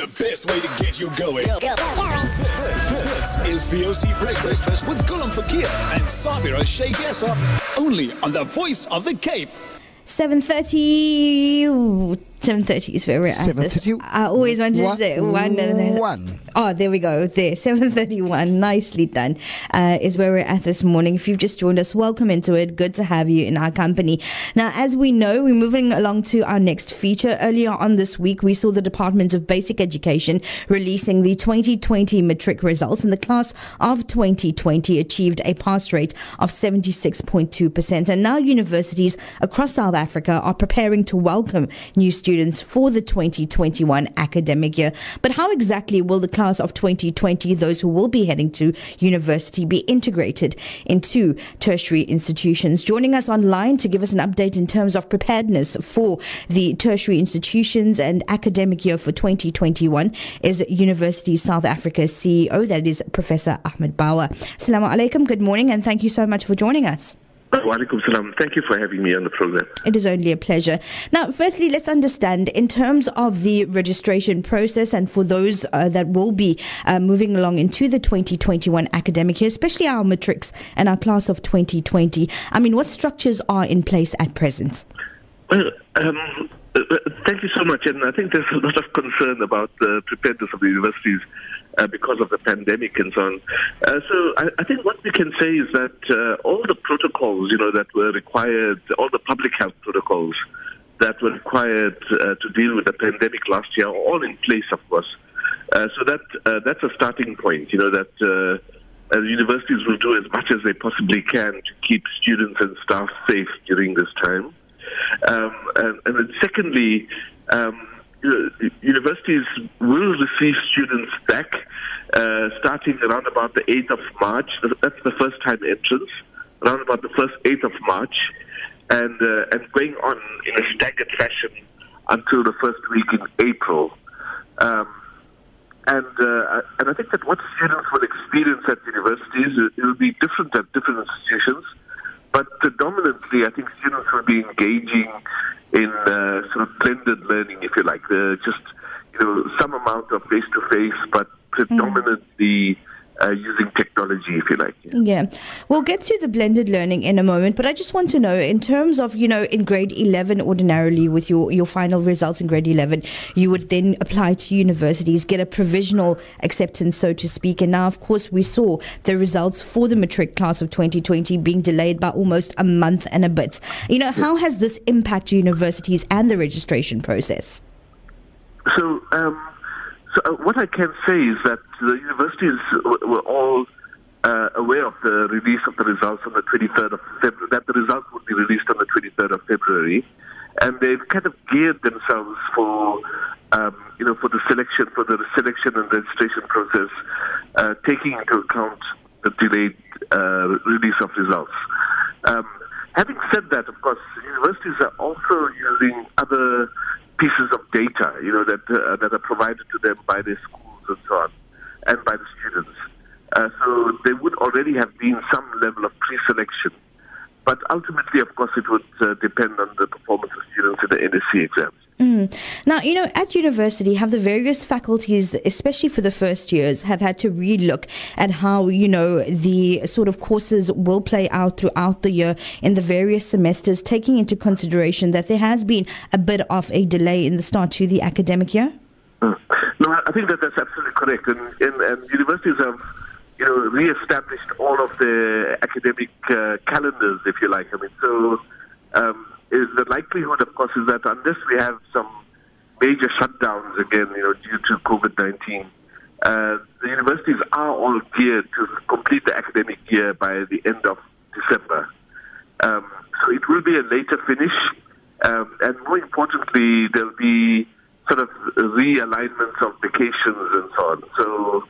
The best way to get you going. This, this is VOC Breakfast with Gulam Fakir and Sabira Sheikh Yasser. Only on the voice of the Cape. 7.30 7.30 is where we're at this. I always wanted to say one. one. Oh, there we go. There, 7.31. Nicely done. Uh, is where we're at this morning. If you've just joined us, welcome into it. Good to have you in our company. Now, as we know, we're moving along to our next feature. Earlier on this week, we saw the Department of Basic Education releasing the 2020 matric results, and the class of 2020 achieved a pass rate of 76.2%. And now universities across South Africa are preparing to welcome new students for the 2021 academic year. But how exactly will the class of 2020, those who will be heading to university, be integrated into tertiary institutions? Joining us online to give us an update in terms of preparedness for the tertiary institutions and academic year for 2021 is University South Africa CEO, that is Professor Ahmed Bawa. Assalamu alaikum, good morning, and thank you so much for joining us. Walaikum salam. Thank you for having me on the program. It is only a pleasure. Now, firstly, let's understand in terms of the registration process and for those uh, that will be uh, moving along into the 2021 academic year, especially our matrics and our class of 2020. I mean, what structures are in place at present? Well, um, uh, uh, thank you so much. And I think there's a lot of concern about the preparedness of the universities uh, because of the pandemic and so on. Uh, so I, I think what we can say is that uh, all the protocols, you know, that were required, all the public health protocols that were required to deal with the pandemic last year are all in place, of course. So that that's a starting point, you know, that universities will do as much as they possibly can to keep students and staff safe during this time. Um, and, and then secondly, um, universities will receive students back uh, starting around about the 8th of March. That's the first time entrance, around about the first 8th of March, and, uh, and going on in a staggered fashion until the first week in April. Um, and uh, and I think that what students will experience at universities it will be different at different institutions, but predominantly I think students will be engaging in uh, sort of blended learning, if you like, uh, just you know some amount of face to face, but predominantly uh, using technology, if you like. Yeah. We'll get to the blended learning in a moment, but I just want to know in terms of, you know, in grade 11 ordinarily with your, your final results in grade 11, you would then apply to universities, get a provisional acceptance, so to speak. And now, of course, we saw the results for the matric class of 2020 being delayed by almost a month and a bit. You know, how has this impacted universities and the registration process? So, um, so uh, what I can say is that the universities w- were all uh, aware of the release of the results on the 23rd of February, that the results would be released on the 23rd of February, and they've kind of geared themselves for, um, you know, for the selection, for the selection and registration process, uh, taking into account the delayed uh, release of results. Um, having said that, of course, universities are also using other pieces of data, you know, that uh, that are provided to them by their schools and so on, and by the students. Uh, so there would already have been some level of pre-selection, but ultimately, of course, it would uh, depend on the performance of students in the NSC exams. Mm. Now, you know, at university, have the various faculties, especially for the first years, have had to relook at how, you know, the sort of courses will play out throughout the year in the various semesters, taking into consideration that there has been a bit of a delay in the start to the academic year? Mm. No, I- think that that's absolutely correct, and, and, and universities have, you know, re-established all of the academic uh, calendars, if you like. I mean, so of course, is that unless we have some major shutdowns again, you know, due to COVID-19, uh, the universities are all geared to complete the academic year by the end of December. Um, so it will be a later finish, um, and more importantly, there'll be sort of realignments of vacations and so on. So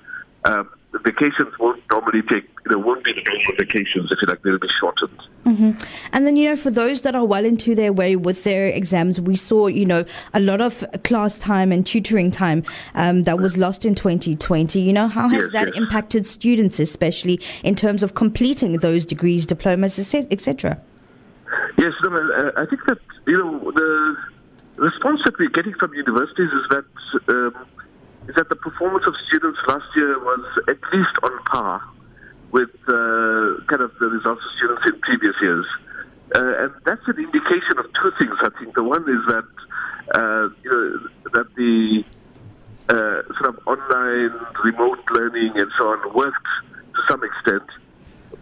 um, vacations won't normally take, you know, won't be the normal vacations, if you like, they'll be shortened. hmm And then, you know, for those that are well into their way with their exams, we saw, you know, a lot of class time and tutoring time um, that was lost in 2020. You know, how has Yes, that yes. impacted students, especially in terms of completing those degrees, diplomas, etc.? Yes, no, I think that you know the response that we're getting from universities is that um, is that the performance of students last year was at least on par with uh, kind of the results of students in previous years. Uh, and that's an indication of two things, I think. The one is that, uh, you know, that the uh, sort of online remote learning and so on worked to some extent.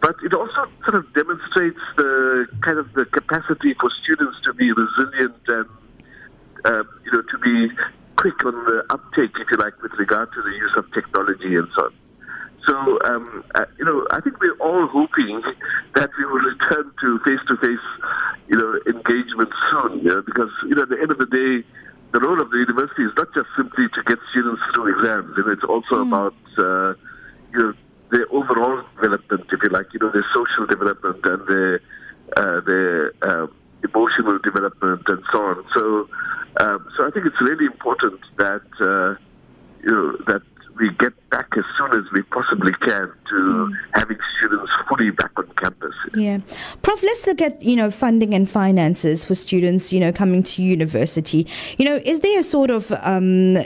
But it also sort of demonstrates the kind of the capacity for students to be resilient and, uh, you know, to be quick on the uptake, if you like, with regard to the use of technology and so on. So, um, uh, you know, I think we're all hoping that we will return to face-to-face, you know, engagement soon, you know, because, you know, at the end of the day, the role of the university is not just simply to get students through exams, and it's also mm. about, uh, you know, their overall development, if you like, you know, their social development and their, uh, their uh, emotional development and so on. So, um, so I think it's really important that, uh, you know, that we get back as soon as we possibly can to mm. having students fully back on campus. Yeah. Prof, let's look at, you know, funding and finances for students, you know, coming to university. You know, is there a sort of, um,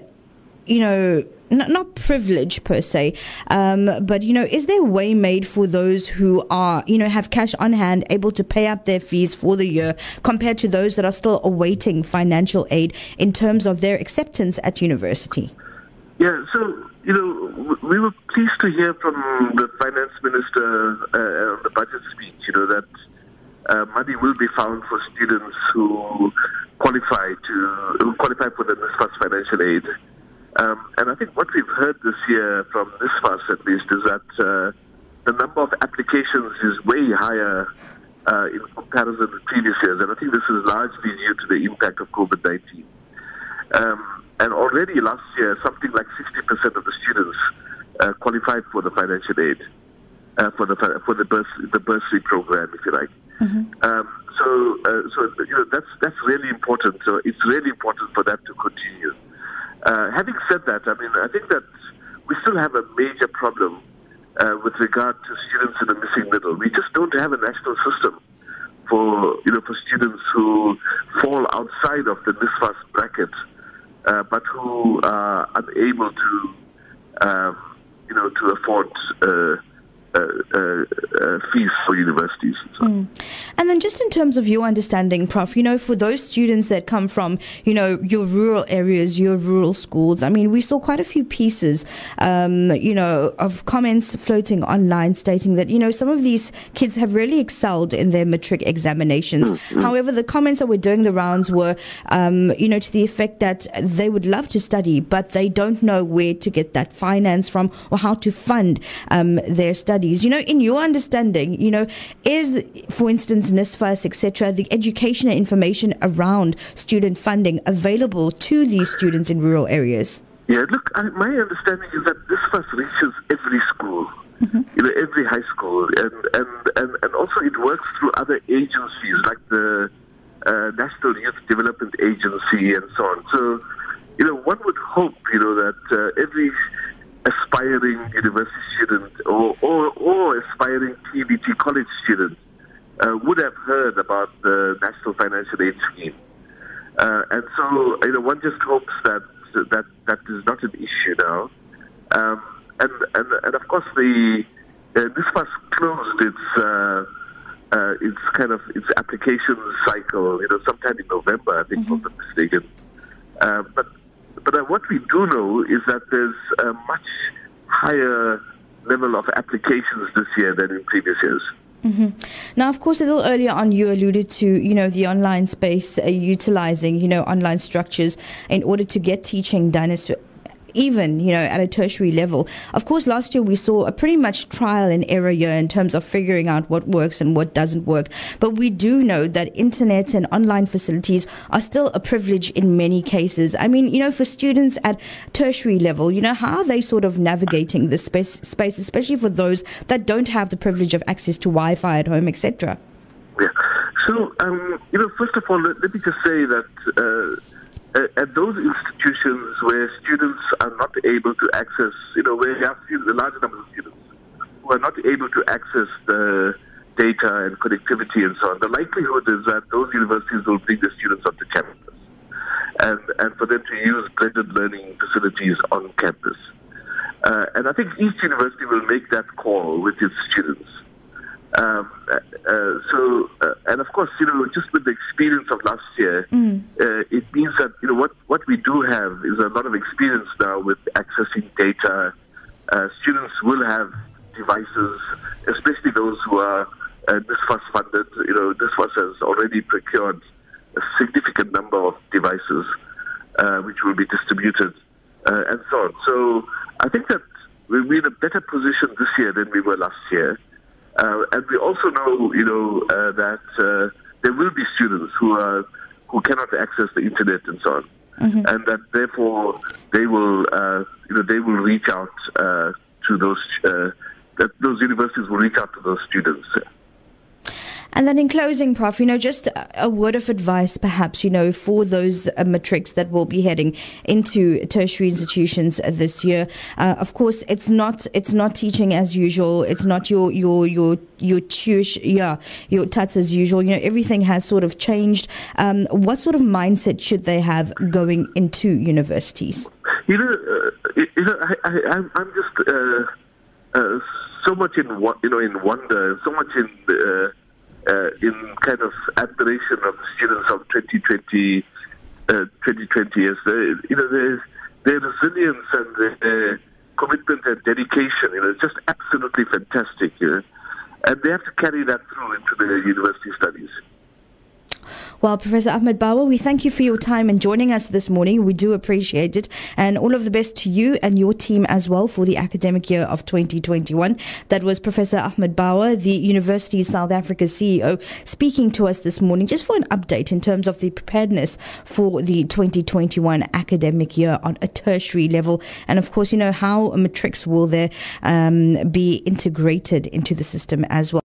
you know, not, not privilege per se, um, but you know, is there a way made for those who are, you know, have cash on hand, able to pay up their fees for the year, compared to those that are still awaiting financial aid in terms of their acceptance at university? Yeah, so you know, we were pleased to hear from the finance minister uh, on the budget speech, you know, that uh, money will be found for students who qualify to who qualify for the NSFAS financial aid. Um, and I think what we've heard this year from this NSFAS at least is that uh, the number of applications is way higher uh, in comparison to previous years. And I think this is largely due to the impact of COVID-19. Um, and already last year, something like 60% of the students uh, qualified for the financial aid, uh, for the for the bursary, the bursary program, if you like. Mm-hmm. Um, so, uh, so you know that's that's really important. So it's really important for that to continue. Uh, having said that, I mean I think that we still have a major problem uh, with regard to students in the missing middle. We just don't have a national system for you know for students who fall outside of the NSFAS bracket uh, but who are unable to, um, you know, to afford uh, uh, uh, fees for universities. And, so. mm. and then, just in terms of your understanding, Prof, you know, for those students that come from, you know, your rural areas, your rural schools, I mean, we saw quite a few pieces, um, you know, of comments floating online stating that, you know, some of these kids have really excelled in their matric examinations. Mm-hmm. However, the comments that were doing the rounds were, um, you know, to the effect that they would love to study, but they don't know where to get that finance from or how to fund um, their studies studies. You know, in your understanding, you know, is, for instance, NSFAS, etc., the education and information around student funding available to these students in rural areas? Yeah, look, I, my understanding is that NSFAS reaches every school. Mm-hmm. You know, every high school, and, and, and, and also it works through other agencies like the uh, National Youth Development Agency and so on. So, you know, one would hope, you know, that uh, every aspiring university student or, or, or aspiring TVET college student uh, would have heard about the National Financial Aid Scheme. Uh, and so, you know, one just hopes that that that is not an issue now. Um, and, and and of course, the uh, NSFAS closed its uh, uh, its kind of its application cycle, you know, sometime in November, I think, mm-hmm. if I'm not mistaken. Uh, but but uh, what we do know is that there's a much higher level of applications this year than in previous years. Mm-hmm. Now, of course, a little earlier on, you alluded to, you know, the online space uh, utilizing, you know, online structures in order to get teaching done even, you know, at a tertiary level. Of course, last year we saw a pretty much trial and error year in terms of figuring out what works and what doesn't work. But we do know that internet and online facilities are still a privilege in many cases. I mean, you know, for students at tertiary level, you know, how are they sort of navigating this space, space especially for those that don't have the privilege of access to Wi-Fi at home, etc.? Yeah. So, um, you know, first of all, let, let me just say that uh, at those institutions where students are not able to access, you know, where you have a large number of students who are not able to access the data and connectivity and so on, the likelihood is that those universities will bring the students onto campus. and, and for them to use blended learning facilities on campus. Uh, and I think each university will make that call with its students. Um, uh, uh, so, uh, and of course, you know, just with the experience of last year, mm. it means that you know what what we do have is a lot of experience now with accessing data. students will have devices, especially those who are uh, NSFAS funded. You know, NSFAS has already procured a significant number of devices uh, which will be distributed uh, and so on. So I think that we're in a better position this year than we were last year. Uh, and we also know, you know, uh, that uh, there will be students who are who cannot access the internet and so on, mm-hmm. and that therefore they will, uh, you know, they will reach out uh, to those uh, that those universities will reach out to those students. And then in closing, Prof, you know, just a word of advice, perhaps, you know, for those uh, matrics that will be heading into tertiary institutions this year. Uh, of course, it's not it's not teaching as usual. It's not your your your your tuition, yeah, your tats as usual. You know, everything has sort of changed. Um, what sort of mindset should they have going into universities? You know, uh, you know, I, I, I'm just uh, uh, so much in you know in wonder, so much in uh, in kind of admiration of the students of 2020, uh, 2020 years. They, you know, their, their resilience and their commitment and dedication, you know, it's just absolutely fantastic. You know? And they have to carry that through into their university studies. Well, Professor Ahmed Bawa, we thank you for your time and joining us this morning. We do appreciate it. And all of the best to you and your team as well for the academic year of 2021. That was Professor Ahmed Bawa, the University of South Africa CEO, speaking to us this morning just for an update in terms of the preparedness for the 2021 academic year on a tertiary level. And of course, you know, how matrics will there um, be integrated into the system as well.